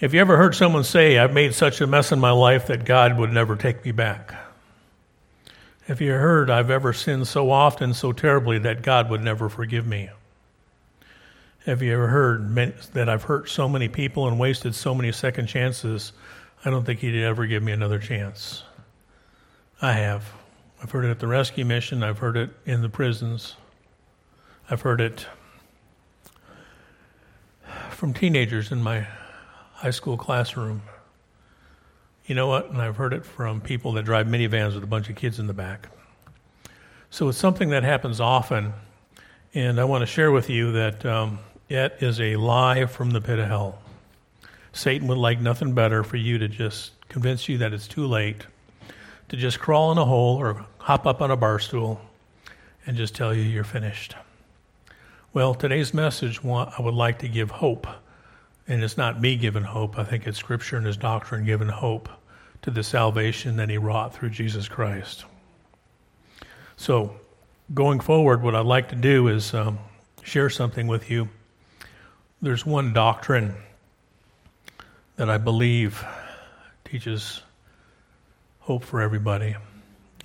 Have you ever heard someone say, I've made such a mess in my life that God would never take me back? Have you heard, I've ever sinned so often, so terribly, that God would never forgive me? Have you ever heard that I've hurt so many people and wasted so many second chances, I don't think He'd ever give me another chance? I have. I've heard it at the rescue mission, I've heard it in the prisons, I've heard it from teenagers in my high school classroom. You know what? And I've heard it from people that drive minivans with a bunch of kids in the back. So it's something that happens often, and I want to share with you that um, it is a lie from the pit of hell. Satan would like nothing better for you to just convince you that it's too late, to just crawl in a hole or hop up on a bar stool and just tell you you're finished. Well, today's message, I would like to give hope and it's not me giving hope. I think it's Scripture and His doctrine giving hope to the salvation that He wrought through Jesus Christ. So, going forward, what I'd like to do is um, share something with you. There's one doctrine that I believe teaches hope for everybody,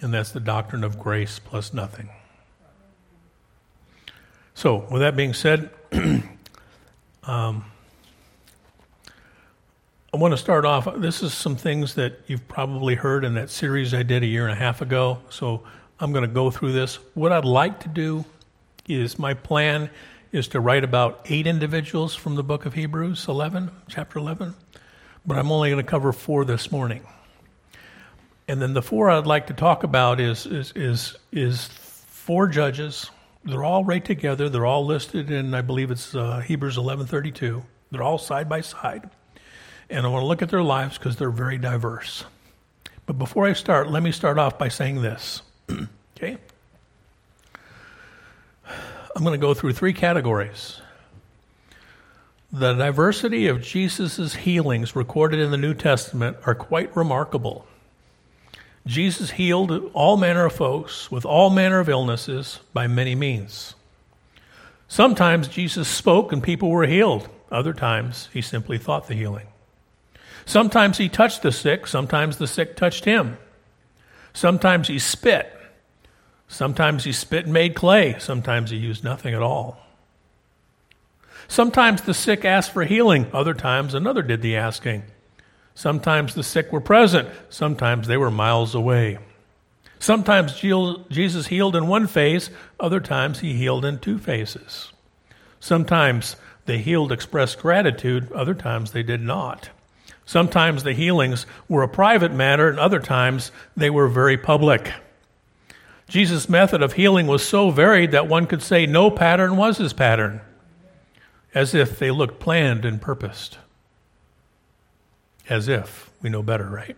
and that's the doctrine of grace plus nothing. So, with that being said, um, I want to start off. This is some things that you've probably heard in that series I did a year and a half ago. So I'm going to go through this. What I'd like to do is my plan is to write about eight individuals from the book of Hebrews 11, chapter 11, but I'm only going to cover four this morning. And then the four I'd like to talk about is is is, is four judges. They're all right together. They're all listed in I believe it's uh, Hebrews 11:32. They're all side by side. And I want to look at their lives because they're very diverse. But before I start, let me start off by saying this. okay? I'm going to go through three categories. The diversity of Jesus' healings recorded in the New Testament are quite remarkable. Jesus healed all manner of folks with all manner of illnesses by many means. Sometimes Jesus spoke and people were healed. Other times, he simply thought the healing. Sometimes he touched the sick, sometimes the sick touched him. Sometimes he spit. Sometimes he spit and made clay. Sometimes he used nothing at all. Sometimes the sick asked for healing. Other times another did the asking. Sometimes the sick were present. Sometimes they were miles away. Sometimes Jesus healed in one phase. Other times he healed in two phases. Sometimes the healed expressed gratitude. Other times they did not. Sometimes the healings were a private matter, and other times they were very public. Jesus' method of healing was so varied that one could say no pattern was his pattern, as if they looked planned and purposed. As if. We know better, right?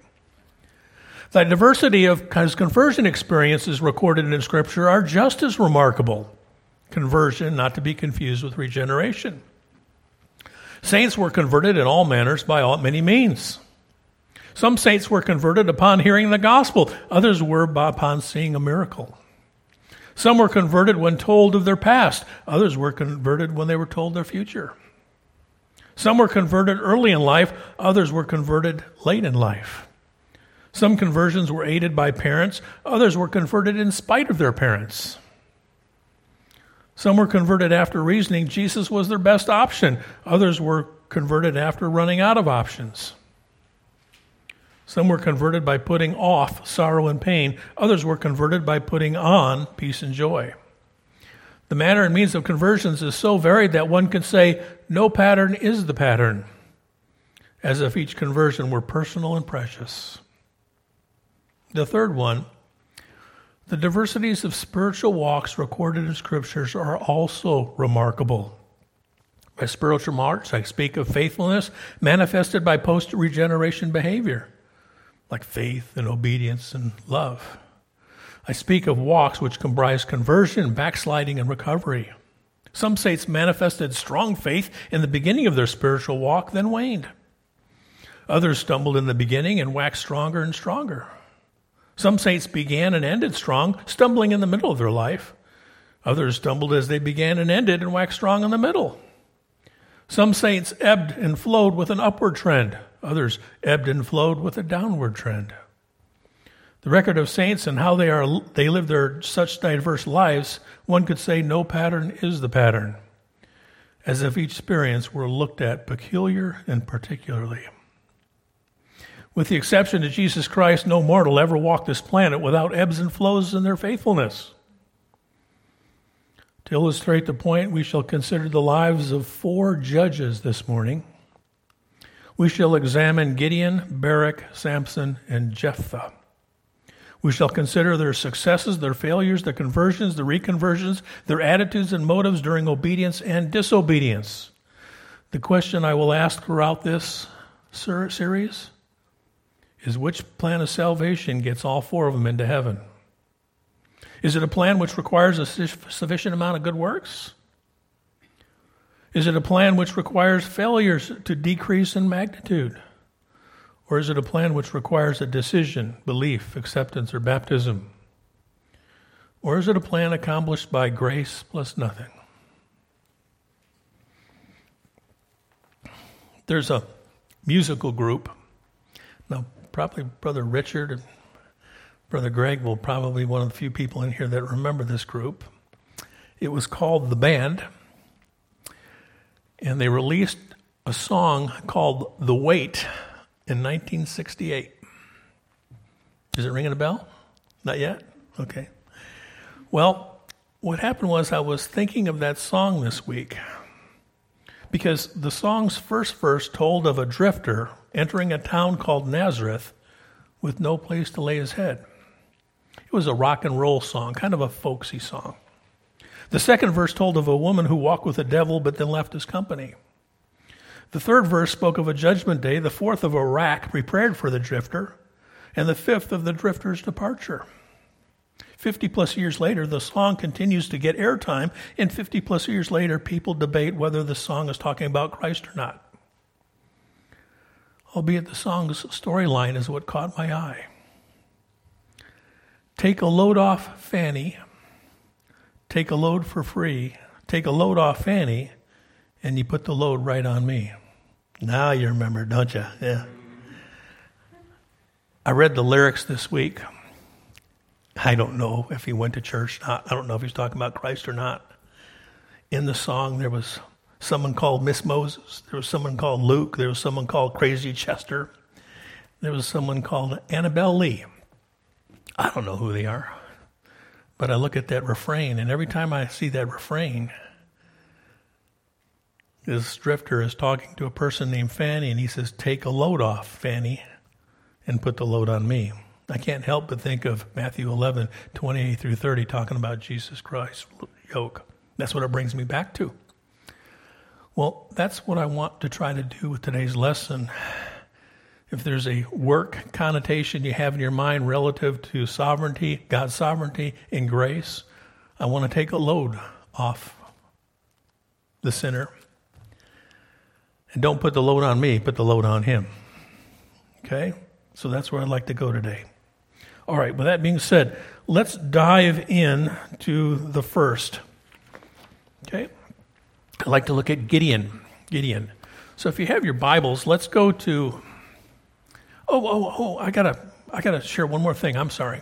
The diversity of his conversion experiences recorded in Scripture are just as remarkable. Conversion, not to be confused with regeneration. Saints were converted in all manners by all, many means. Some saints were converted upon hearing the gospel, others were by upon seeing a miracle. Some were converted when told of their past, others were converted when they were told their future. Some were converted early in life, others were converted late in life. Some conversions were aided by parents, others were converted in spite of their parents. Some were converted after reasoning Jesus was their best option. Others were converted after running out of options. Some were converted by putting off sorrow and pain. Others were converted by putting on peace and joy. The manner and means of conversions is so varied that one can say no pattern is the pattern, as if each conversion were personal and precious. The third one the diversities of spiritual walks recorded in scriptures are also remarkable. By spiritual marks, I speak of faithfulness manifested by post regeneration behavior, like faith and obedience and love. I speak of walks which comprise conversion, backsliding, and recovery. Some saints manifested strong faith in the beginning of their spiritual walk, then waned. Others stumbled in the beginning and waxed stronger and stronger. Some saints began and ended strong, stumbling in the middle of their life. Others stumbled as they began and ended and waxed strong in the middle. Some saints ebbed and flowed with an upward trend, others ebbed and flowed with a downward trend. The record of saints and how they are they live their such diverse lives, one could say no pattern is the pattern, as if each experience were looked at peculiar and particularly. With the exception of Jesus Christ, no mortal ever walked this planet without ebbs and flows in their faithfulness. To illustrate the point, we shall consider the lives of four judges this morning. We shall examine Gideon, Barak, Samson, and Jephthah. We shall consider their successes, their failures, their conversions, their reconversions, their attitudes and motives during obedience and disobedience. The question I will ask throughout this series is which plan of salvation gets all four of them into heaven? Is it a plan which requires a sufficient amount of good works? Is it a plan which requires failures to decrease in magnitude? Or is it a plan which requires a decision, belief, acceptance, or baptism? Or is it a plan accomplished by grace plus nothing? There's a musical group. Now, probably Brother Richard and Brother Greg will probably one of the few people in here that remember this group. It was called The Band, and they released a song called The Weight in 1968. Is it ringing a bell? Not yet? Okay. Well, what happened was I was thinking of that song this week because the song's first verse told of a drifter entering a town called Nazareth with no place to lay his head. It was a rock and roll song, kind of a folksy song. The second verse told of a woman who walked with the devil but then left his company. The third verse spoke of a judgment day, the fourth of a rack prepared for the drifter, and the fifth of the drifter's departure. 50 plus years later, the song continues to get airtime, and 50 plus years later, people debate whether the song is talking about Christ or not. Albeit the song's storyline is what caught my eye. Take a load off Fanny, take a load for free, take a load off Fanny, and you put the load right on me. Now you remember, don't you? Yeah. I read the lyrics this week. I don't know if he went to church or not. I don't know if he's talking about Christ or not. In the song, there was someone called Miss Moses. There was someone called Luke. There was someone called Crazy Chester. There was someone called Annabelle Lee. I don't know who they are. But I look at that refrain, and every time I see that refrain, this drifter is talking to a person named Fanny, and he says, Take a load off, Fanny, and put the load on me. I can't help but think of Matthew 11, 28 through 30, talking about Jesus Christ's yoke. That's what it brings me back to. Well, that's what I want to try to do with today's lesson. If there's a work connotation you have in your mind relative to sovereignty, God's sovereignty and grace, I want to take a load off the sinner and don't put the load on me, put the load on him. Okay? So that's where I'd like to go today. All right, with that being said, let's dive in to the first. Okay? I'd like to look at Gideon. Gideon. So if you have your Bibles, let's go to Oh, oh, oh, I gotta I gotta share one more thing. I'm sorry.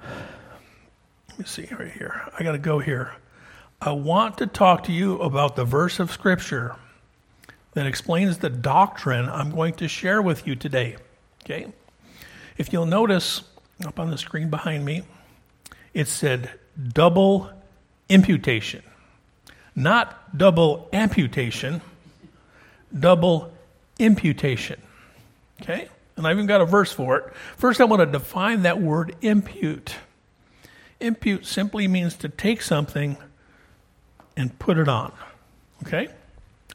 Let me see right here. I gotta go here. I want to talk to you about the verse of Scripture that explains the doctrine I'm going to share with you today. Okay? If you'll notice up on the screen behind me, it said double imputation. Not double amputation, double imputation. Okay? And I even got a verse for it. First, I want to define that word impute. Impute simply means to take something and put it on. Okay?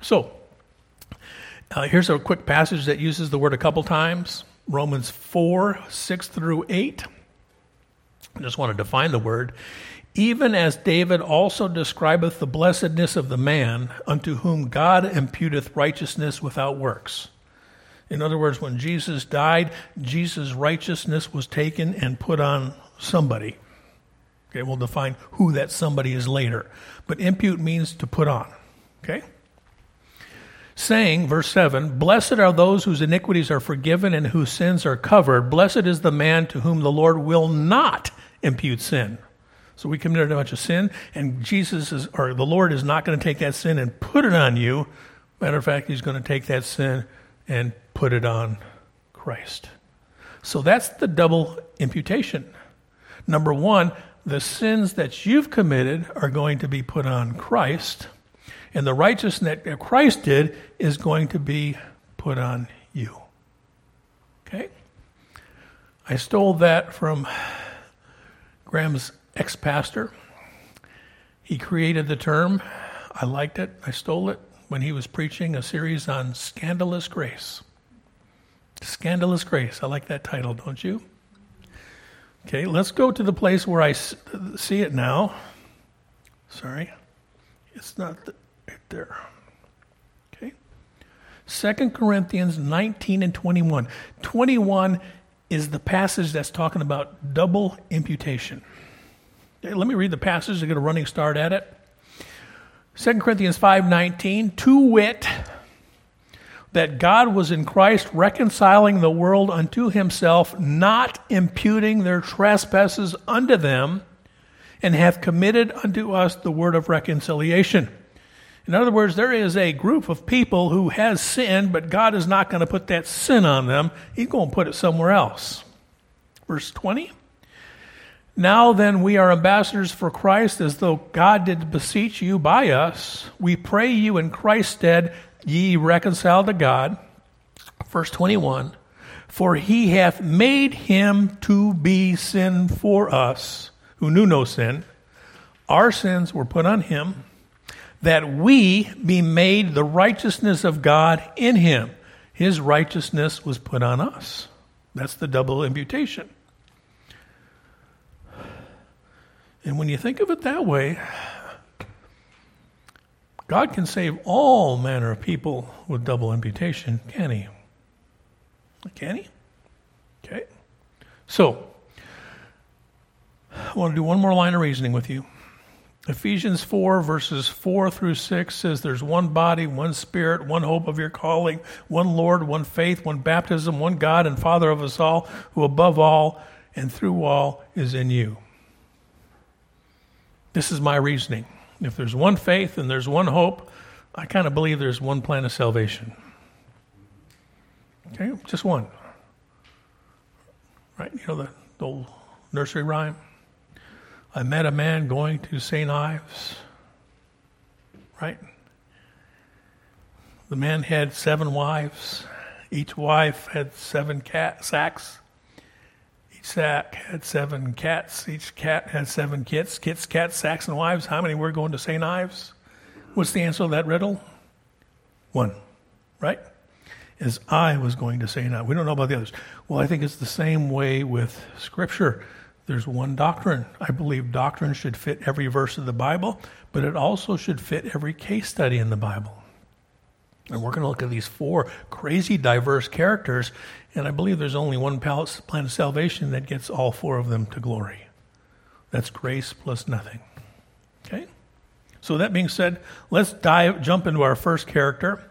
So, uh, here's a quick passage that uses the word a couple times Romans 4 6 through 8. I just want to define the word. Even as David also describeth the blessedness of the man unto whom God imputeth righteousness without works. In other words, when Jesus died, Jesus' righteousness was taken and put on somebody. Okay, we'll define who that somebody is later. But impute means to put on. Okay? Saying, verse 7 Blessed are those whose iniquities are forgiven and whose sins are covered. Blessed is the man to whom the Lord will not impute sin. So we committed a bunch of sin, and Jesus is, or the Lord is not going to take that sin and put it on you. Matter of fact, He's going to take that sin and put it on Christ. So that's the double imputation. Number one, the sins that you've committed are going to be put on Christ, and the righteousness that Christ did is going to be put on you. Okay? I stole that from Graham's ex pastor. He created the term. I liked it. I stole it when he was preaching a series on scandalous grace. Scandalous grace. I like that title, don't you? Okay, let's go to the place where I see it now. Sorry, it's not the, right there. Okay, Second Corinthians 19 and 21. 21 is the passage that's talking about double imputation. Okay, let me read the passage to get a running start at it. 2 Corinthians 5:19, to wit, that God was in Christ reconciling the world unto himself, not imputing their trespasses unto them, and hath committed unto us the word of reconciliation. In other words, there is a group of people who has sinned, but God is not going to put that sin on them. He's going to put it somewhere else. Verse 20. Now then, we are ambassadors for Christ, as though God did beseech you by us. We pray you in Christ's stead ye reconciled to God. Verse 21 For he hath made him to be sin for us, who knew no sin. Our sins were put on him, that we be made the righteousness of God in him. His righteousness was put on us. That's the double imputation. And when you think of it that way, God can save all manner of people with double imputation, can He? Can He? Okay. So, I want to do one more line of reasoning with you. Ephesians 4, verses 4 through 6 says there's one body, one spirit, one hope of your calling, one Lord, one faith, one baptism, one God and Father of us all, who above all and through all is in you. This is my reasoning. If there's one faith and there's one hope, I kind of believe there's one plan of salvation. Okay, just one. Right? You know the, the old nursery rhyme? I met a man going to St. Ives. Right? The man had seven wives. Each wife had seven cat sacks. Each sack had seven cats. Each cat had seven kits. Kits, cats, sacks, and wives. How many were going to St. Ives? What's the answer to that riddle? One, right? As I was going to St. Ives. We don't know about the others. Well, I think it's the same way with Scripture. There's one doctrine. I believe doctrine should fit every verse of the Bible, but it also should fit every case study in the Bible. And we're going to look at these four crazy diverse characters, and I believe there's only one plan of salvation that gets all four of them to glory. That's grace plus nothing. Okay? So that being said, let's dive jump into our first character.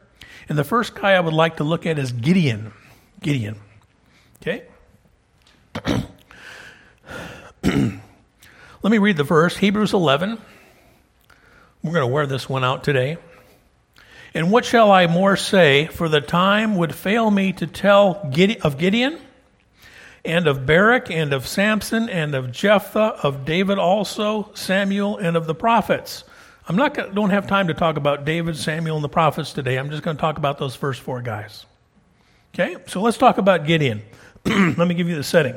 And the first guy I would like to look at is Gideon. Gideon. Okay? Let me read the verse, Hebrews 11. We're going to wear this one out today. And what shall I more say? For the time would fail me to tell of Gideon and of Barak and of Samson and of Jephthah, of David also, Samuel, and of the prophets. I'm not gonna, don't have time to talk about David, Samuel, and the prophets today. I'm just going to talk about those first four guys. Okay, so let's talk about Gideon. Let me give you the setting.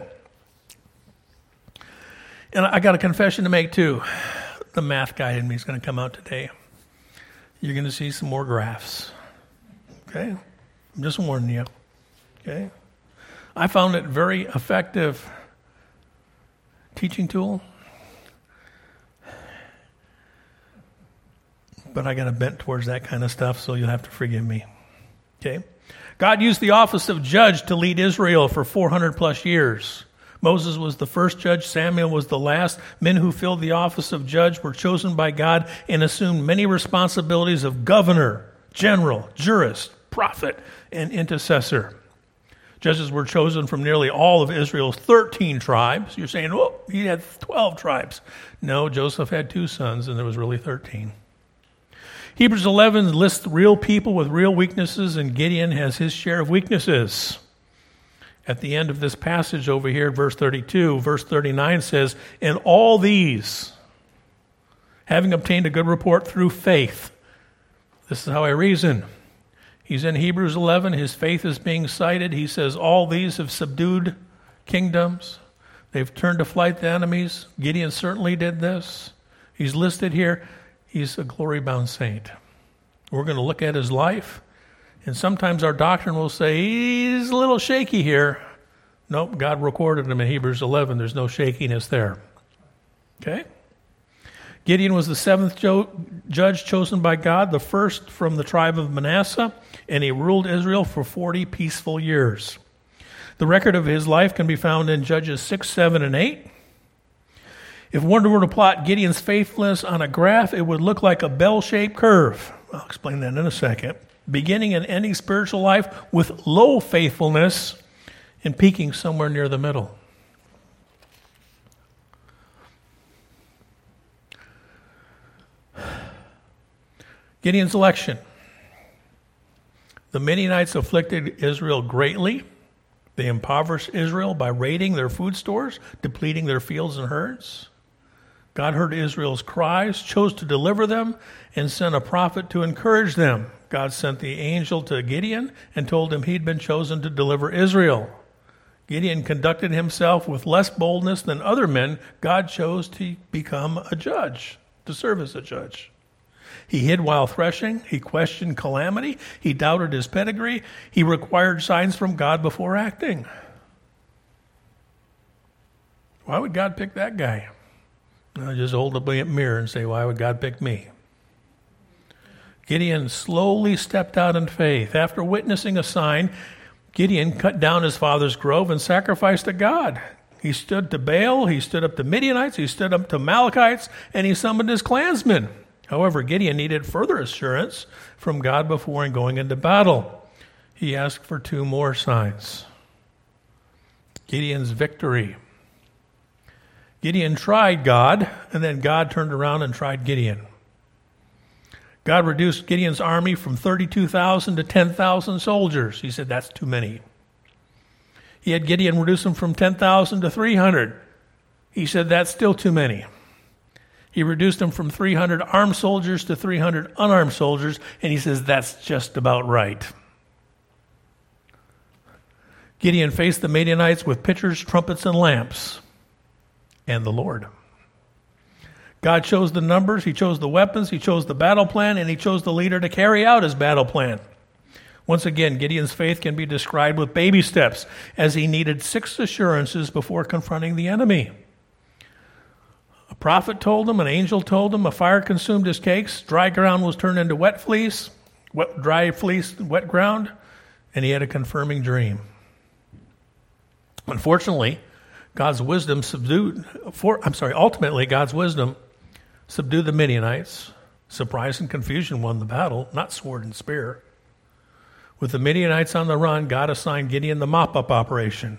And I got a confession to make too. The math guy in me is going to come out today you're going to see some more graphs. Okay? I'm just warning you. Okay? I found it very effective teaching tool. But I got a bent towards that kind of stuff, so you'll have to forgive me. Okay? God used the office of judge to lead Israel for 400 plus years. Moses was the first judge, Samuel was the last. Men who filled the office of judge were chosen by God and assumed many responsibilities of governor, general, jurist, prophet, and intercessor. Judges were chosen from nearly all of Israel's 13 tribes. You're saying, oh, he had 12 tribes. No, Joseph had two sons, and there was really 13. Hebrews 11 lists real people with real weaknesses, and Gideon has his share of weaknesses. At the end of this passage over here, verse 32, verse 39 says, In all these, having obtained a good report through faith, this is how I reason. He's in Hebrews 11. His faith is being cited. He says, All these have subdued kingdoms. They've turned to flight the enemies. Gideon certainly did this. He's listed here. He's a glory bound saint. We're going to look at his life. And sometimes our doctrine will say, He's a little shaky here. Nope, God recorded him in Hebrews 11. There's no shakiness there. Okay? Gideon was the seventh jo- judge chosen by God, the first from the tribe of Manasseh, and he ruled Israel for 40 peaceful years. The record of his life can be found in Judges 6, 7, and 8. If one were to plot Gideon's faithfulness on a graph, it would look like a bell shaped curve. I'll explain that in a second. Beginning and ending spiritual life with low faithfulness and peaking somewhere near the middle. Gideon's election. The Midianites afflicted Israel greatly. They impoverished Israel by raiding their food stores, depleting their fields and herds. God heard Israel's cries, chose to deliver them, and sent a prophet to encourage them. God sent the angel to Gideon and told him he'd been chosen to deliver Israel. Gideon conducted himself with less boldness than other men God chose to become a judge, to serve as a judge. He hid while threshing. He questioned calamity. He doubted his pedigree. He required signs from God before acting. Why would God pick that guy? I just hold a mirror and say, Why would God pick me? Gideon slowly stepped out in faith. After witnessing a sign, Gideon cut down his father's grove and sacrificed to God. He stood to Baal, he stood up to Midianites, he stood up to Amalekites, and he summoned his clansmen. However, Gideon needed further assurance from God before going into battle. He asked for two more signs. Gideon's victory. Gideon tried God, and then God turned around and tried Gideon. God reduced Gideon's army from 32,000 to 10,000 soldiers. He said, That's too many. He had Gideon reduce them from 10,000 to 300. He said, That's still too many. He reduced them from 300 armed soldiers to 300 unarmed soldiers, and he says that's just about right. Gideon faced the Midianites with pitchers, trumpets, and lamps, and the Lord. God chose the numbers, He chose the weapons, He chose the battle plan, and He chose the leader to carry out His battle plan. Once again, Gideon's faith can be described with baby steps, as he needed six assurances before confronting the enemy. A prophet told him, an angel told him, a fire consumed his cakes, dry ground was turned into wet fleece, wet, dry fleece, wet ground, and he had a confirming dream. Unfortunately, God's wisdom subdued, for, I'm sorry, ultimately, God's wisdom subdued the Midianites. Surprise and confusion won the battle, not sword and spear. With the Midianites on the run, God assigned Gideon the mop up operation.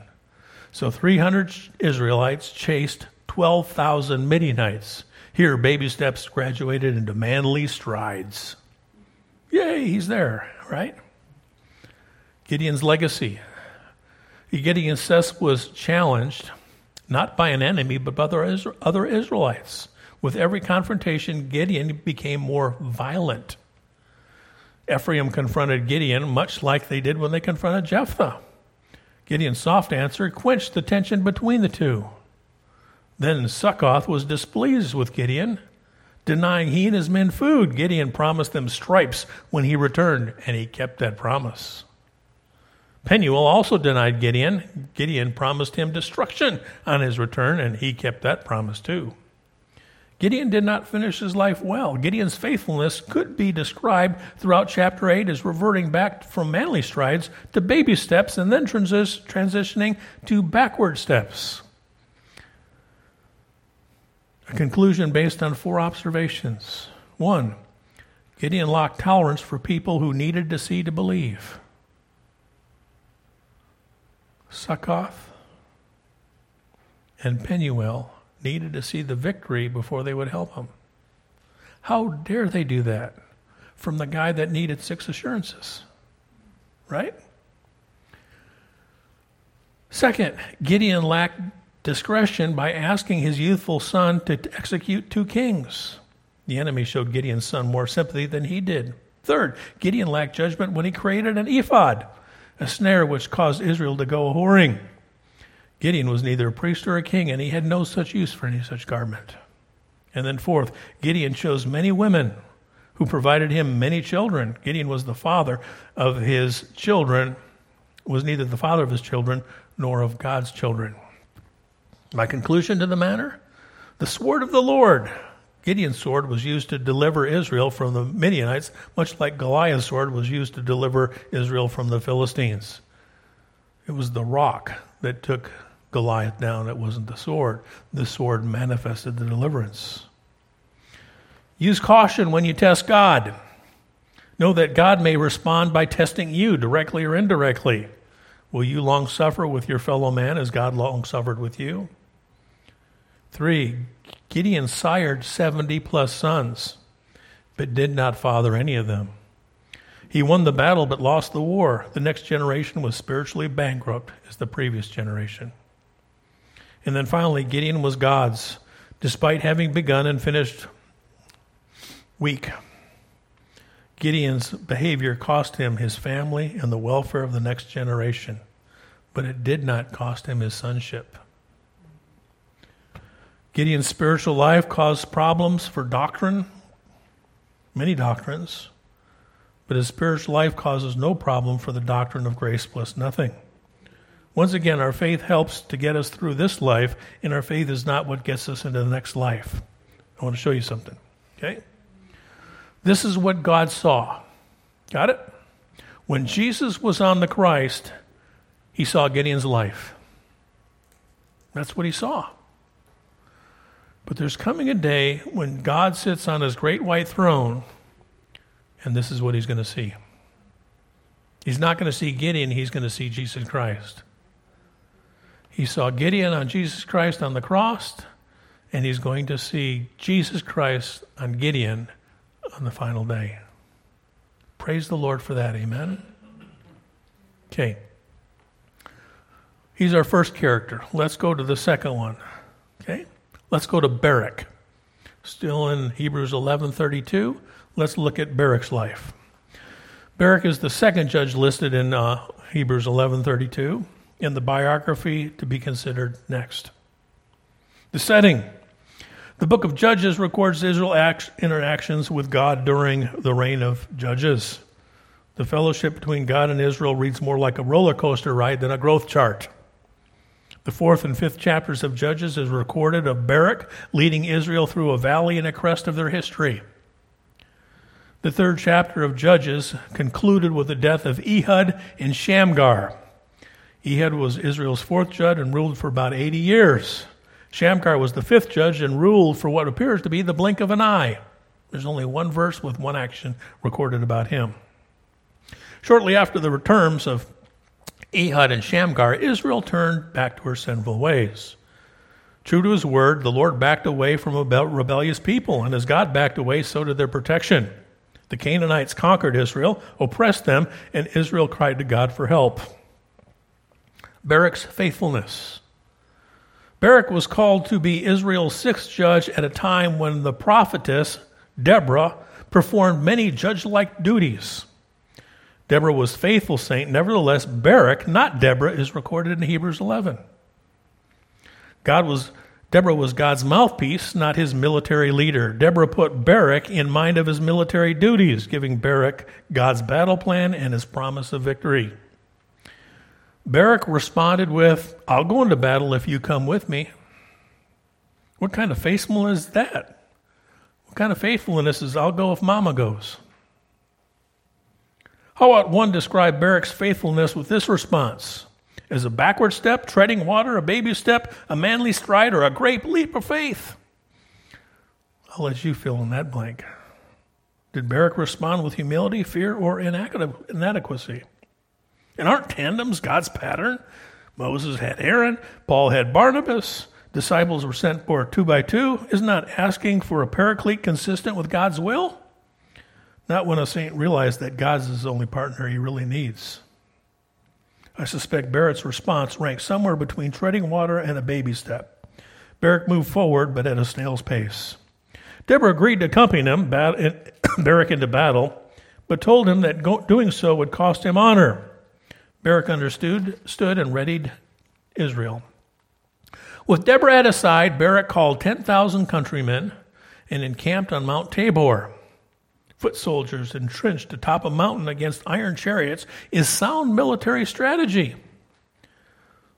So 300 Israelites chased 12,000 Midianites. Here, baby steps graduated into manly strides. Yay, he's there, right? Gideon's legacy. Gideon's success was challenged not by an enemy, but by other Israelites. With every confrontation, Gideon became more violent. Ephraim confronted Gideon much like they did when they confronted Jephthah. Gideon's soft answer quenched the tension between the two. Then Succoth was displeased with Gideon, denying he and his men food. Gideon promised them stripes when he returned, and he kept that promise. Penuel also denied Gideon. Gideon promised him destruction on his return, and he kept that promise too. Gideon did not finish his life well. Gideon's faithfulness could be described throughout chapter 8 as reverting back from manly strides to baby steps and then transitioning to backward steps. A conclusion based on four observations. One, Gideon lacked tolerance for people who needed to see to believe. Succoth and Penuel needed to see the victory before they would help him. How dare they do that from the guy that needed six assurances? Right? Second, Gideon lacked discretion by asking his youthful son to execute two kings. The enemy showed Gideon's son more sympathy than he did. Third, Gideon lacked judgment when he created an ephod, a snare which caused Israel to go a whoring. Gideon was neither a priest or a king, and he had no such use for any such garment. And then, fourth, Gideon chose many women who provided him many children. Gideon was the father of his children, was neither the father of his children nor of God's children. My conclusion to the matter? The sword of the Lord. Gideon's sword was used to deliver Israel from the Midianites, much like Goliath's sword was used to deliver Israel from the Philistines. It was the rock that took Goliath down, it wasn't the sword. The sword manifested the deliverance. Use caution when you test God. Know that God may respond by testing you directly or indirectly. Will you long suffer with your fellow man as God long suffered with you? Three, Gideon sired 70 plus sons, but did not father any of them. He won the battle but lost the war. The next generation was spiritually bankrupt as the previous generation. And then finally, Gideon was God's, despite having begun and finished weak. Gideon's behavior cost him his family and the welfare of the next generation, but it did not cost him his sonship. Gideon's spiritual life caused problems for doctrine, many doctrines, but his spiritual life causes no problem for the doctrine of grace plus nothing. Once again, our faith helps to get us through this life, and our faith is not what gets us into the next life. I want to show you something. Okay? This is what God saw. Got it? When Jesus was on the Christ, he saw Gideon's life. That's what he saw. But there's coming a day when God sits on his great white throne, and this is what he's going to see. He's not going to see Gideon, he's going to see Jesus Christ. He saw Gideon on Jesus Christ on the cross, and he's going to see Jesus Christ on Gideon on the final day. Praise the Lord for that. Amen. Okay. He's our first character. Let's go to the second one. Okay? Let's go to Barak. Still in Hebrews 11:32. Let's look at Barak's life. Barak is the second judge listed in uh, Hebrews 11:32 in the biography to be considered next. The setting. The book of Judges records Israel's interactions with God during the reign of Judges. The fellowship between God and Israel reads more like a roller coaster ride than a growth chart. The fourth and fifth chapters of Judges is recorded of Barak leading Israel through a valley and a crest of their history. The third chapter of Judges concluded with the death of Ehud and Shamgar. Ehud was Israel's fourth judge and ruled for about 80 years. Shamgar was the fifth judge and ruled for what appears to be the blink of an eye. There's only one verse with one action recorded about him. Shortly after the returns of Ehud and Shamgar, Israel turned back to her sinful ways. True to his word, the Lord backed away from a rebellious people, and as God backed away, so did their protection. The Canaanites conquered Israel, oppressed them, and Israel cried to God for help. Barak's faithfulness. Barak was called to be Israel's sixth judge at a time when the prophetess, Deborah, performed many judge like duties. Deborah was faithful saint. Nevertheless, Barak, not Deborah, is recorded in Hebrews 11. God was Deborah was God's mouthpiece, not his military leader. Deborah put Barak in mind of his military duties, giving Barak God's battle plan and his promise of victory. Barak responded with, I'll go into battle if you come with me. What kind of faithfulness is that? What kind of faithfulness is I'll go if mama goes? How about one describe Barak's faithfulness with this response? As a backward step, treading water, a baby step, a manly stride, or a great leap of faith? I'll let you fill in that blank. Did Barak respond with humility, fear, or inadequacy? And aren't tandems God's pattern? Moses had Aaron, Paul had Barnabas, disciples were sent for two by two. Isn't that asking for a paraclete consistent with God's will? Not when a saint realized that God's his only partner he really needs. I suspect Barak's response ranked somewhere between treading water and a baby step. Barak moved forward, but at a snail's pace. Deborah agreed to accompany him, Barak into battle, but told him that doing so would cost him honor. Barak understood stood and readied Israel. With Deborah at his side, Barak called 10,000 countrymen and encamped on Mount Tabor. Foot soldiers entrenched atop a mountain against iron chariots is sound military strategy.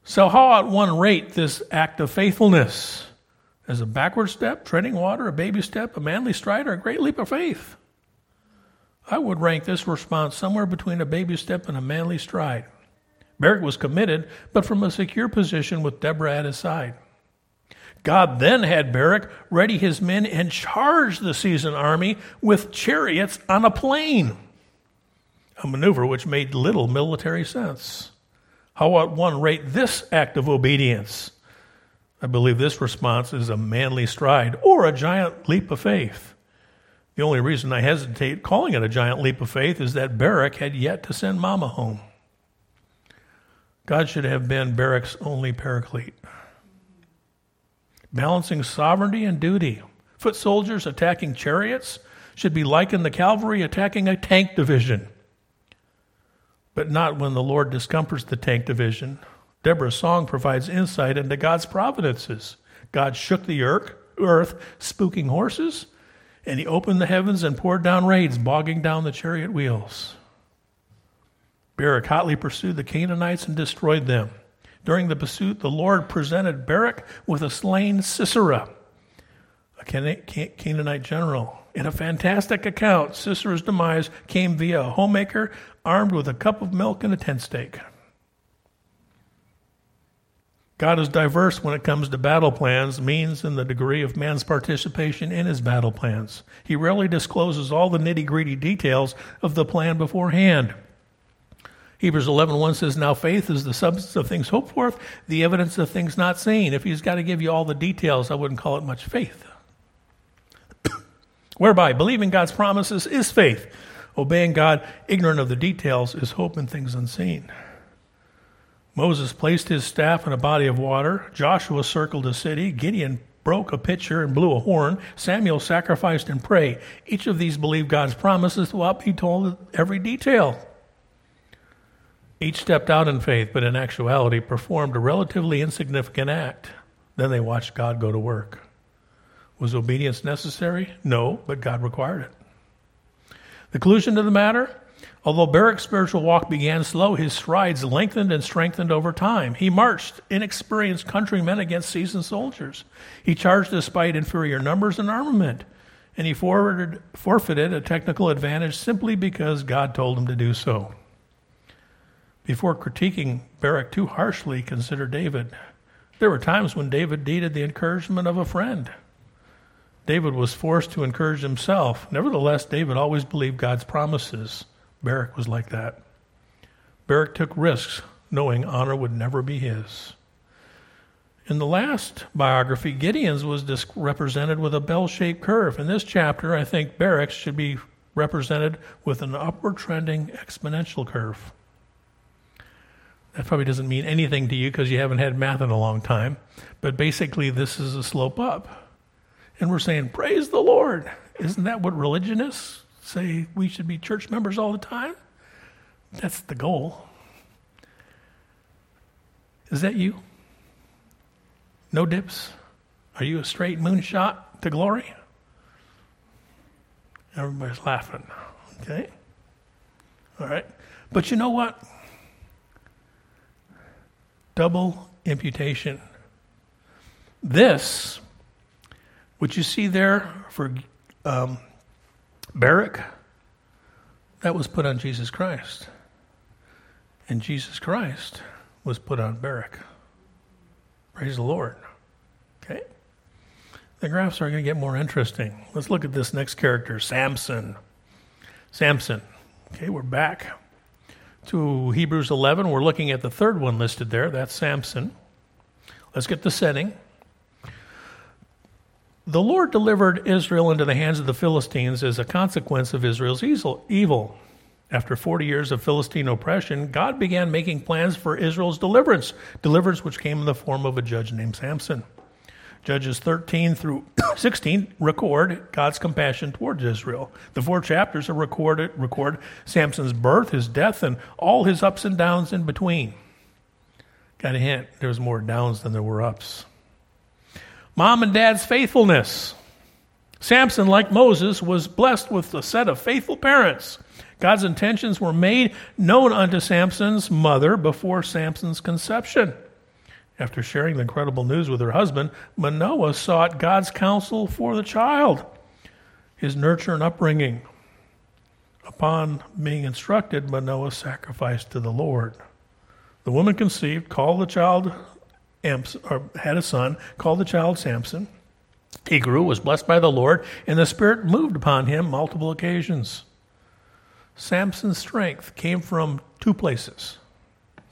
So, how at one rate this act of faithfulness? As a backward step, treading water, a baby step, a manly stride, or a great leap of faith? I would rank this response somewhere between a baby step and a manly stride. Barak was committed, but from a secure position with Deborah at his side. God then had Barak ready his men and charge the seasoned army with chariots on a plain, a maneuver which made little military sense. How ought one rate this act of obedience? I believe this response is a manly stride or a giant leap of faith. The only reason I hesitate calling it a giant leap of faith is that Barak had yet to send Mama home. God should have been Barak's only paraclete. Balancing sovereignty and duty. Foot soldiers attacking chariots should be likened the cavalry attacking a tank division. But not when the Lord discomforts the tank division. Deborah's song provides insight into God's providences. God shook the earth, spooking horses, and he opened the heavens and poured down rains, bogging down the chariot wheels. Barak hotly pursued the Canaanites and destroyed them. During the pursuit, the Lord presented Barak with a slain Sisera, a Canaanite general. In a fantastic account, Sisera's demise came via a homemaker armed with a cup of milk and a tent stake. God is diverse when it comes to battle plans, means, and the degree of man's participation in his battle plans. He rarely discloses all the nitty gritty details of the plan beforehand. Hebrews 11.1 says, Now faith is the substance of things hoped for, the evidence of things not seen. If he's got to give you all the details, I wouldn't call it much faith. Whereby believing God's promises is faith. Obeying God, ignorant of the details, is hope in things unseen. Moses placed his staff in a body of water. Joshua circled a city. Gideon broke a pitcher and blew a horn. Samuel sacrificed and prayed. Each of these believed God's promises without being told every detail. Each stepped out in faith, but in actuality performed a relatively insignificant act. Then they watched God go to work. Was obedience necessary? No, but God required it. The conclusion to the matter? Although Barak's spiritual walk began slow, his strides lengthened and strengthened over time. He marched inexperienced countrymen against seasoned soldiers. He charged despite inferior numbers and armament. And he forwarded, forfeited a technical advantage simply because God told him to do so. Before critiquing Barak too harshly, consider David. There were times when David needed the encouragement of a friend. David was forced to encourage himself. Nevertheless, David always believed God's promises. Barak was like that. Barak took risks, knowing honor would never be his. In the last biography, Gideon's was represented with a bell shaped curve. In this chapter, I think Barak's should be represented with an upward trending exponential curve. That probably doesn't mean anything to you because you haven't had math in a long time. But basically, this is a slope up. And we're saying, Praise the Lord. Isn't that what religionists say we should be church members all the time? That's the goal. Is that you? No dips? Are you a straight moonshot to glory? Everybody's laughing. Okay? All right. But you know what? Double imputation. This, what you see there for um, Barak, that was put on Jesus Christ. And Jesus Christ was put on Barak. Praise the Lord. Okay? the graphs are going to get more interesting. Let's look at this next character, Samson. Samson. Okay, we're back to Hebrews 11. We're looking at the third one listed there. That's Samson. Let's get the setting. The Lord delivered Israel into the hands of the Philistines as a consequence of Israel's evil. After 40 years of Philistine oppression, God began making plans for Israel's deliverance, deliverance which came in the form of a judge named Samson. Judges 13 through 16 record God's compassion towards Israel. The four chapters are recorded, record Samson's birth, his death, and all his ups and downs in between. Got a hint, there was more downs than there were ups. Mom and dad's faithfulness. Samson, like Moses, was blessed with a set of faithful parents. God's intentions were made known unto Samson's mother before Samson's conception. After sharing the incredible news with her husband, Manoah sought God's counsel for the child, his nurture and upbringing. Upon being instructed, Manoah sacrificed to the Lord. The woman conceived, called the child, or had a son, called the child Samson. He grew, was blessed by the Lord, and the Spirit moved upon him multiple occasions. Samson's strength came from two places.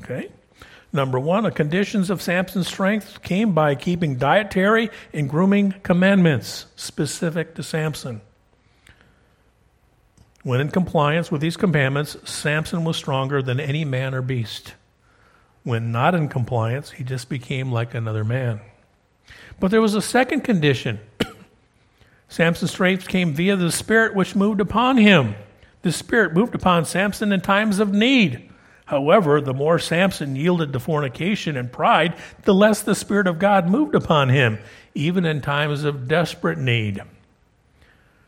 Okay? Number one, the conditions of Samson's strength came by keeping dietary and grooming commandments specific to Samson. When in compliance with these commandments, Samson was stronger than any man or beast. When not in compliance, he just became like another man. But there was a second condition. Samson's strength came via the Spirit which moved upon him. The Spirit moved upon Samson in times of need. However, the more Samson yielded to fornication and pride, the less the Spirit of God moved upon him, even in times of desperate need.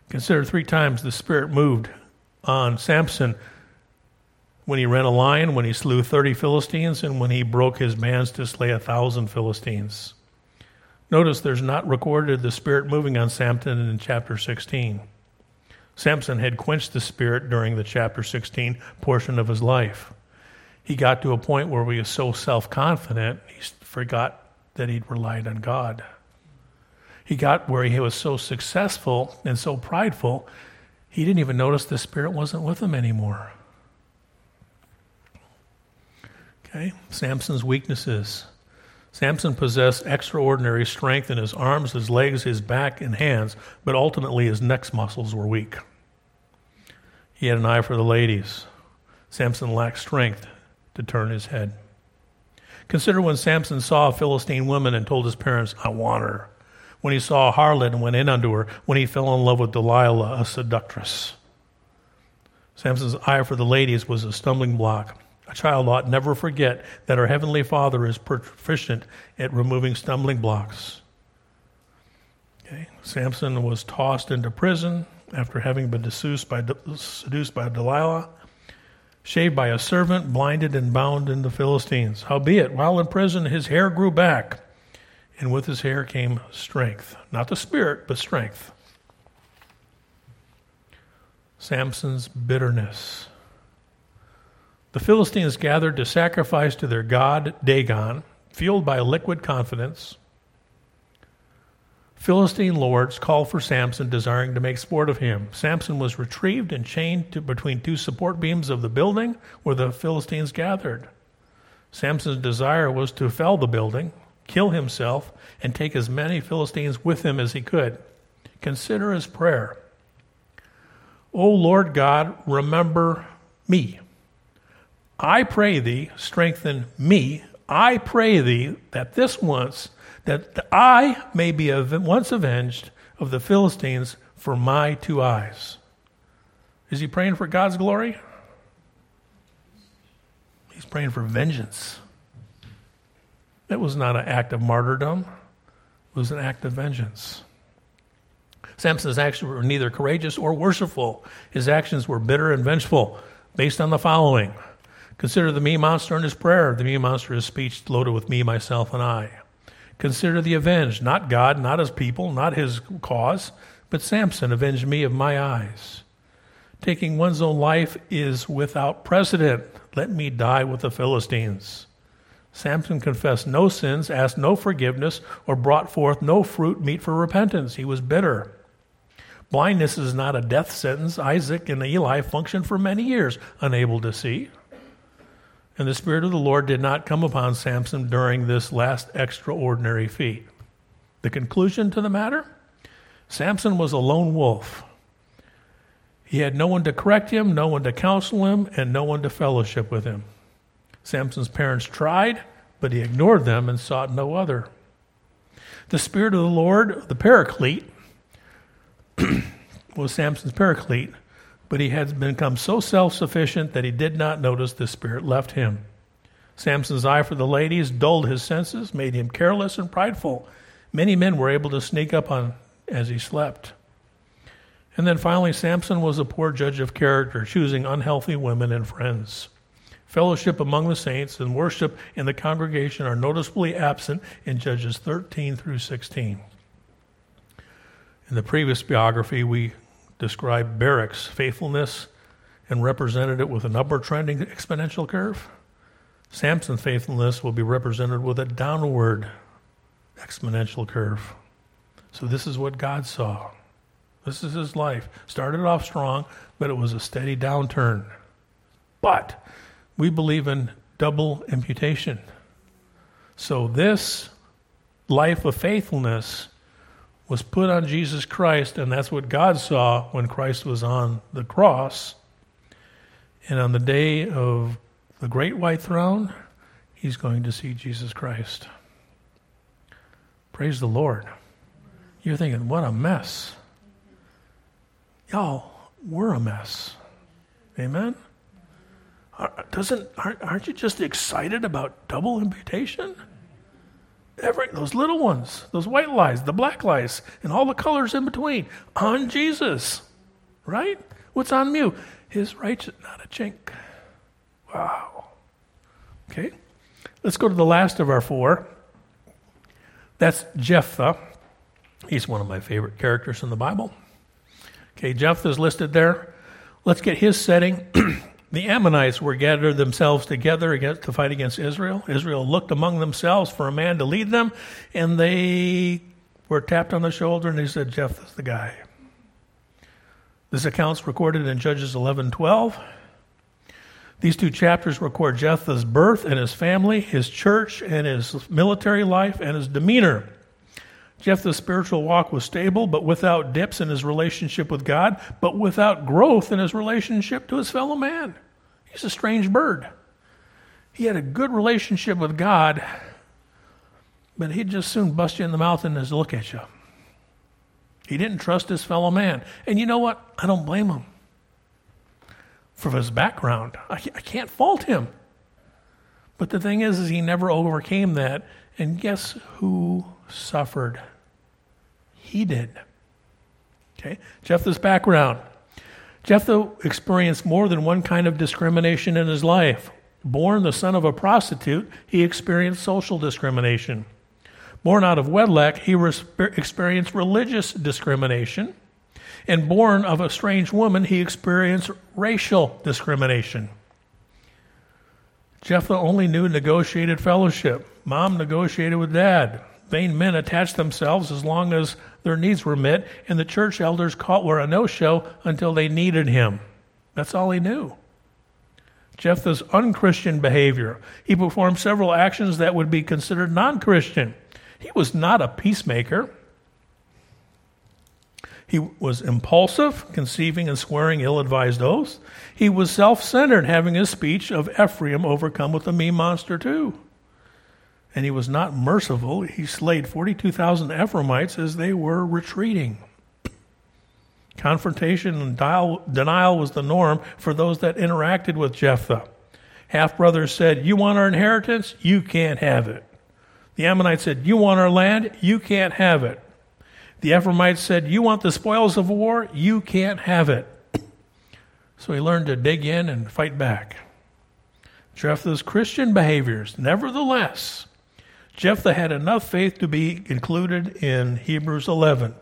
Consider three times the Spirit moved on Samson when he ran a lion, when he slew 30 Philistines, and when he broke his bands to slay a thousand Philistines. Notice there's not recorded the Spirit moving on Samson in chapter 16. Samson had quenched the spirit during the chapter 16 portion of his life. He got to a point where he was so self confident, he forgot that he'd relied on God. He got where he was so successful and so prideful, he didn't even notice the Spirit wasn't with him anymore. Okay, Samson's weaknesses. Samson possessed extraordinary strength in his arms, his legs, his back, and hands, but ultimately his neck muscles were weak. He had an eye for the ladies. Samson lacked strength to turn his head. Consider when Samson saw a Philistine woman and told his parents, I want her. When he saw a harlot and went in unto her. When he fell in love with Delilah, a seductress. Samson's eye for the ladies was a stumbling block. A child ought never forget that our Heavenly Father is proficient at removing stumbling blocks. Okay. Samson was tossed into prison after having been seduced by, seduced by Delilah, shaved by a servant, blinded and bound in the Philistines. Howbeit, while in prison, his hair grew back, and with his hair came strength. Not the spirit, but strength. Samson's bitterness. The Philistines gathered to sacrifice to their god Dagon, fueled by liquid confidence. Philistine lords called for Samson, desiring to make sport of him. Samson was retrieved and chained to, between two support beams of the building where the Philistines gathered. Samson's desire was to fell the building, kill himself, and take as many Philistines with him as he could. Consider his prayer O Lord God, remember me. I pray thee, strengthen me. I pray thee that this once, that I may be once avenged of the Philistines for my two eyes. Is he praying for God's glory? He's praying for vengeance. It was not an act of martyrdom, it was an act of vengeance. Samson's actions were neither courageous or worshipful. His actions were bitter and vengeful, based on the following Consider the me monster in his prayer. The me monster is speech loaded with me, myself, and I. Consider the avenged, not God, not his people, not his cause, but Samson avenged me of my eyes. Taking one's own life is without precedent. Let me die with the Philistines. Samson confessed no sins, asked no forgiveness, or brought forth no fruit meet for repentance. He was bitter. Blindness is not a death sentence. Isaac and Eli functioned for many years unable to see. And the Spirit of the Lord did not come upon Samson during this last extraordinary feat. The conclusion to the matter? Samson was a lone wolf. He had no one to correct him, no one to counsel him, and no one to fellowship with him. Samson's parents tried, but he ignored them and sought no other. The Spirit of the Lord, the Paraclete, was Samson's Paraclete, but he had become so self sufficient that he did not notice the Spirit left him. Samson's eye for the ladies dulled his senses, made him careless and prideful. Many men were able to sneak up on as he slept. And then finally, Samson was a poor judge of character, choosing unhealthy women and friends. Fellowship among the saints and worship in the congregation are noticeably absent in Judges 13 through 16. In the previous biography, we described Barak's faithfulness and represented it with an upward trending exponential curve. Samson's faithfulness will be represented with a downward exponential curve. So, this is what God saw. This is his life. Started off strong, but it was a steady downturn. But we believe in double imputation. So this life of faithfulness was put on Jesus Christ, and that's what God saw when Christ was on the cross. And on the day of the great white throne, he's going to see Jesus Christ. Praise the Lord. You're thinking, what a mess. Y'all, we're a mess. Amen? Doesn't aren't, aren't you just excited about double imputation? Every, those little ones, those white lies, the black lies, and all the colors in between on Jesus, right? What's on you? His righteous, not a chink. Wow. Okay, let's go to the last of our four. That's Jephthah. He's one of my favorite characters in the Bible. Okay, Jephthah's listed there. Let's get his setting. The Ammonites were gathered themselves together against, to fight against Israel. Israel looked among themselves for a man to lead them, and they were tapped on the shoulder and they said, Jephthah's the guy. This account's recorded in Judges 11:12. These two chapters record Jephthah's birth and his family, his church and his military life and his demeanor. Jephthah's spiritual walk was stable, but without dips in his relationship with God, but without growth in his relationship to his fellow man. He's a strange bird. He had a good relationship with God, but he'd just soon bust you in the mouth and just look at you. He didn't trust his fellow man. And you know what? I don't blame him for his background. I, can't fault him. But the thing is, is he never overcame that. And guess who suffered? He did. Okay? Jephthah's background. Jephthah experienced more than one kind of discrimination in his life. Born the son of a prostitute, he experienced social discrimination. Born out of wedlock, he experienced religious discrimination. And born of a strange woman, he experienced racial discrimination. Jephthah only knew negotiated fellowship. Mom negotiated with dad. Vain men attached themselves as long as their needs were met, and the church elders caught were a no show until they needed him. That's all he knew. Jephthah's unchristian behavior. He performed several actions that would be considered non Christian. He was not a peacemaker. He was impulsive, conceiving and swearing ill advised oaths. He was self centered, having his speech of Ephraim overcome with a me monster, too and he was not merciful. He slayed 42,000 Ephraimites as they were retreating. Confrontation and denial was the norm for those that interacted with Jephthah. Half brothers said, You want our inheritance? You can't have it. The Ammonites said, You want our land? You can't have it. The Ephraimites said, You want the spoils of war? You can't have it. So he learned to dig in and fight back. Jephthah's Christian behaviors, nevertheless, Jephthah had enough faith to be included in Hebrews 11.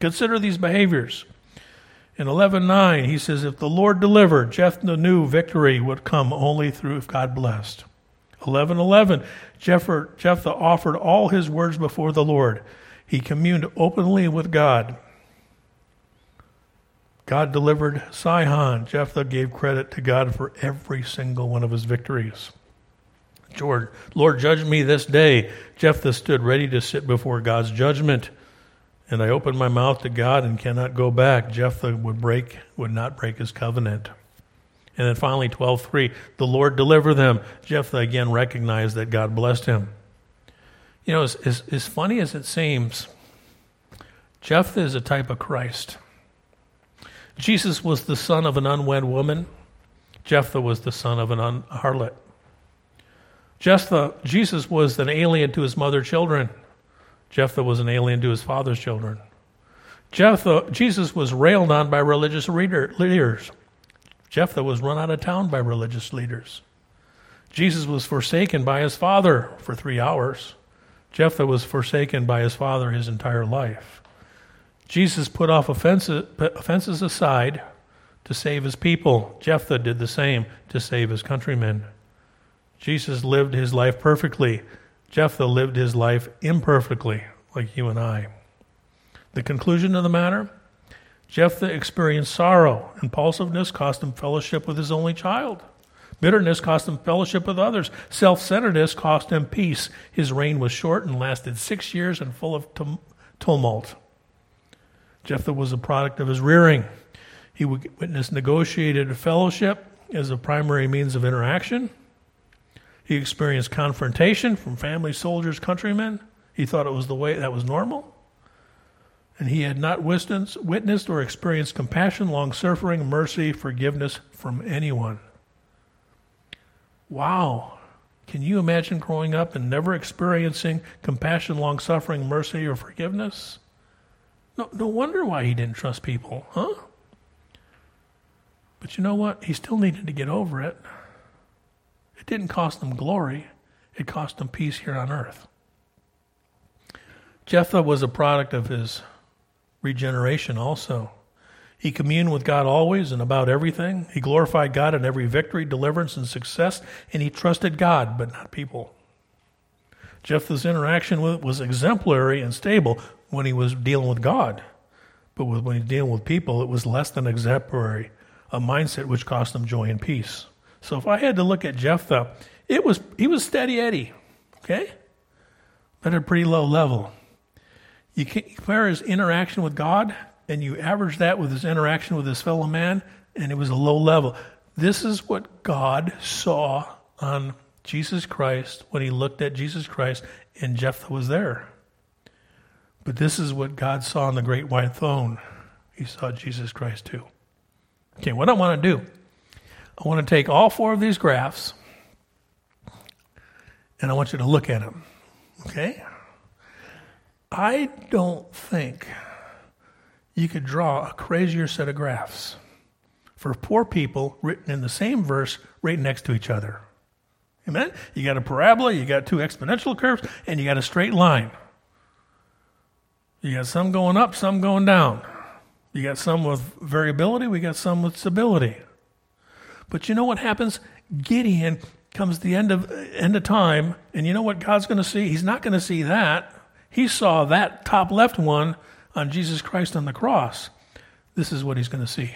Consider these behaviors. In 11:9, he says, "If the Lord delivered, Jephthah knew victory would come only through if God blessed." 11:11 Jephthah, Jephthah offered all his words before the Lord. He communed openly with God. God delivered Sihon. Jephthah gave credit to God for every single one of his victories. Lord, judge me this day. Jephthah stood ready to sit before God's judgment. And I opened my mouth to God and cannot go back. Jephthah would break, would not break his covenant. And then finally, 12.3, the Lord deliver them. Jephthah again recognized that God blessed him. You know, as, as, as funny as it seems, Jephthah is a type of Christ. Jesus was the son of an unwed woman. Jephthah was the son of an un- harlot. Jephthah, Jesus was an alien to his mother's children. Jephthah was an alien to his father's children. Jephthah, Jesus was railed on by religious reader, leaders. Jephthah was run out of town by religious leaders. Jesus was forsaken by his father for three hours. Jephthah was forsaken by his father his entire life. Jesus put off offenses, offenses aside to save his people. Jephthah did the same to save his countrymen. Jesus lived his life perfectly. Jephthah lived his life imperfectly, like you and I. The conclusion of the matter Jephthah experienced sorrow. Impulsiveness cost him fellowship with his only child. Bitterness cost him fellowship with others. Self centeredness cost him peace. His reign was short and lasted six years and full of tumult. Jephthah was a product of his rearing. He witnessed negotiated fellowship as a primary means of interaction. He experienced confrontation from family, soldiers, countrymen. He thought it was the way that was normal. And he had not witnessed or experienced compassion, long suffering, mercy, forgiveness from anyone. Wow. Can you imagine growing up and never experiencing compassion, long suffering, mercy, or forgiveness? No, no wonder why he didn't trust people, huh? But you know what? He still needed to get over it. Didn't cost them glory, it cost them peace here on earth. Jephthah was a product of his regeneration also. He communed with God always and about everything. He glorified God in every victory, deliverance, and success, and he trusted God, but not people. Jephthah's interaction with was exemplary and stable when he was dealing with God. But when he was dealing with people, it was less than exemplary, a mindset which cost him joy and peace. So if I had to look at Jephthah, it was he was steady Eddie, okay, but at a pretty low level. You compare his interaction with God, and you average that with his interaction with his fellow man, and it was a low level. This is what God saw on Jesus Christ when he looked at Jesus Christ, and Jephthah was there. But this is what God saw on the great white throne. He saw Jesus Christ too. Okay, what I want to do I want to take all four of these graphs and I want you to look at them. Okay? I don't think you could draw a crazier set of graphs for poor people written in the same verse right next to each other. Amen? You got a parabola, you got two exponential curves, and you got a straight line. You got some going up, some going down. You got some with variability, we got some with stability. But you know what happens? Gideon comes the end of end of time, and you know what God's going to see? He's not going to see that. He saw that top left one on Jesus Christ on the cross. This is what he's going to see.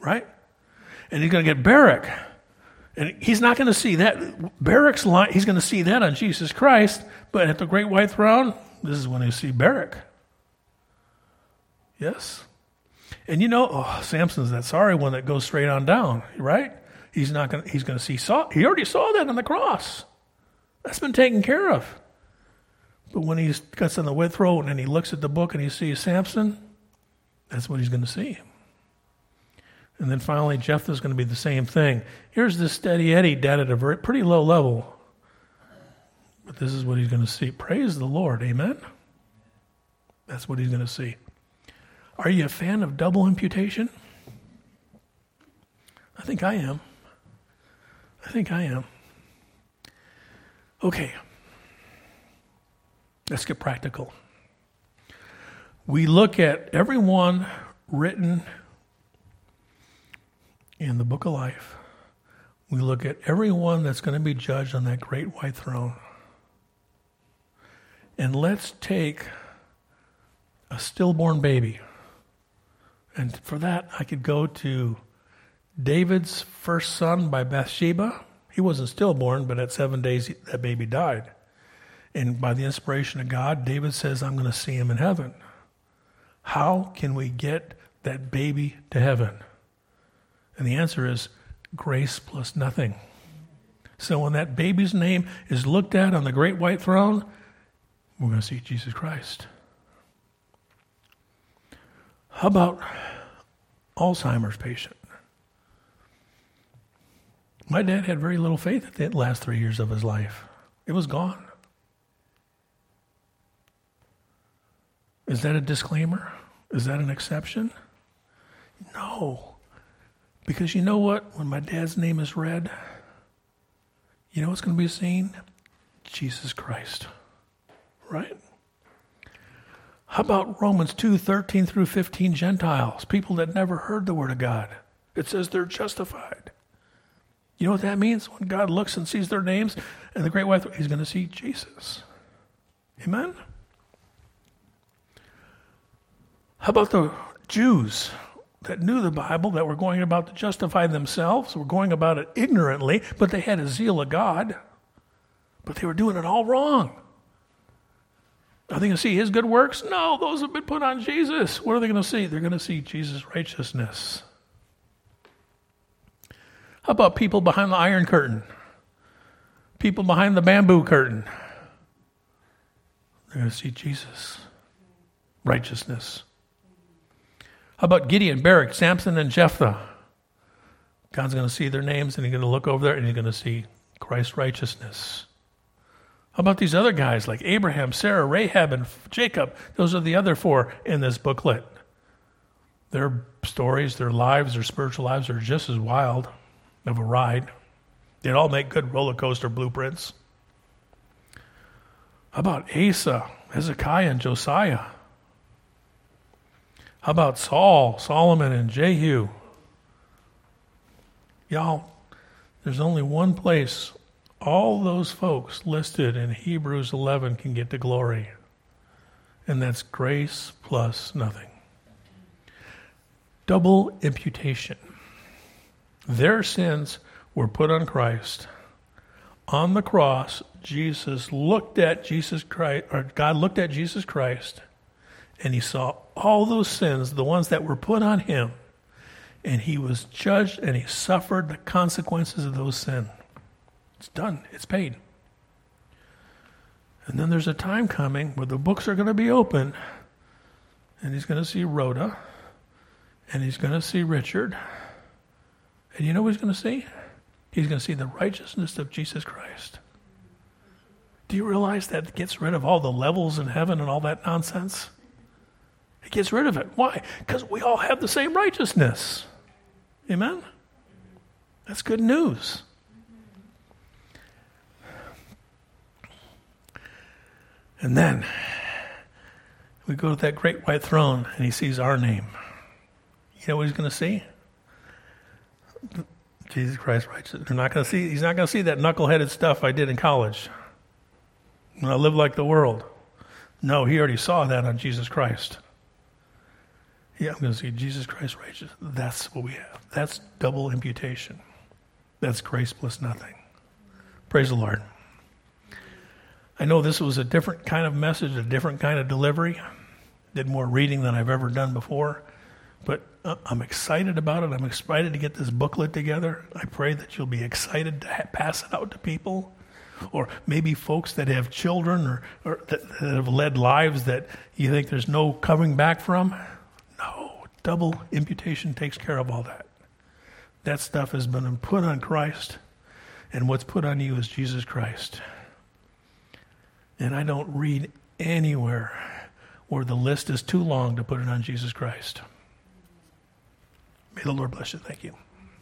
Right? And he's going to get Barak. And he's not going to see that. Barak's line, he's going to see that on Jesus Christ, but at the great white throne, this is when he see Barak. Yes? And you know, oh, Samson's that sorry one that goes straight on down, right? He's not gonna—he's going to see. Saw, he already saw that on the cross. That's been taken care of. But when he cuts on the wet throat and he looks at the book and he sees Samson, that's what he's going to see. And then finally, Jephthah's going to be the same thing. Here's this steady Eddie dead at a very, pretty low level. But this is what he's going to see. Praise the Lord. Amen? That's what he's going to see. Are you a fan of double imputation? I think I am. I think I am. Okay. Let's get practical. We look at everyone written in the book of life. we look at everyone that's going to be judged on that great white throne. And let's take a stillborn baby. And for that, I could go to David's first son by Bathsheba. He wasn't stillborn, but at seven days, that baby died. And by the inspiration of God, David says, I'm going to see him in heaven. How can we get that baby to heaven? And the answer is grace plus nothing. So when that baby's name is looked at on the great white throne, we're going to see Jesus Christ. How about Alzheimer's patient? My dad had very little faith at the last three years of his life. It was gone. Is that a disclaimer? Is that an exception? No. Because you know what? When my dad's name is read, you know what's going to be seen? Jesus Christ. Right? How about Romans 2 13 through 15 Gentiles, people that never heard the Word of God? It says they're justified. You know what that means? When God looks and sees their names and the great white, he's going to see Jesus. Amen? How about the Jews that knew the Bible, that were going about to justify themselves, were going about it ignorantly, but they had a zeal of God, but they were doing it all wrong? Are they going to see his good works? No, those have been put on Jesus. What are they going to see? They're going to see Jesus' righteousness. How about people behind the iron curtain? People behind the bamboo curtain? They're going to see Jesus' righteousness. How about Gideon, Barak, Samson, and Jephthah? God's going to see their names and he's going to look over there and he's going to see Christ's righteousness. About these other guys like Abraham, Sarah, Rahab, and Jacob? Those are the other four in this booklet. Their stories, their lives, their spiritual lives are just as wild of a ride. They'd all make good roller coaster blueprints. How about Asa, Hezekiah, and Josiah? How about Saul, Solomon, and Jehu? Y'all, there's only one place all those folks listed in Hebrews 11 can get to glory. And that's grace plus nothing. Double imputation. Their sins were put on Christ. On the cross, Jesus looked at Jesus Christ, or God looked at Jesus Christ, and he saw all those sins, the ones that were put on him, and he was judged and he suffered the consequences of those sins. It's done, it's paid. And then there's a time coming where the books are going to be open, and he's going to see Rhoda, and he's going to see Richard. And you know what he's going to see? He's going to see the righteousness of Jesus Christ. Do you realize that gets rid of all the levels in heaven and all that nonsense? It gets rid of it. Why? Because we all have the same righteousness. Amen? That's good news. And then we go to that great white throne and he sees our name. You know what he's going to see? Jesus Christ righteous. They're not going to see. He's not going to see that knuckleheaded stuff I did in college when I live like the world. No, he already saw that on Jesus Christ. Yeah, I'm going to see Jesus Christ righteous. That's what we have. That's double imputation. That's grace plus nothing. Praise the Lord. I know this was a different kind of message, a different kind of delivery. Did more reading than I've ever done before. But I'm excited about it. I'm excited to get this booklet together. I pray that you'll be excited to ha- pass it out to people. Or maybe folks that have children or, or that, that have led lives that you think there's no coming back from. No, double imputation takes care of all that. That stuff has been put on Christ, and what's put on you is Jesus Christ. And I don't read anywhere where the list is too long to put it on Jesus Christ. May the Lord bless you. Thank you.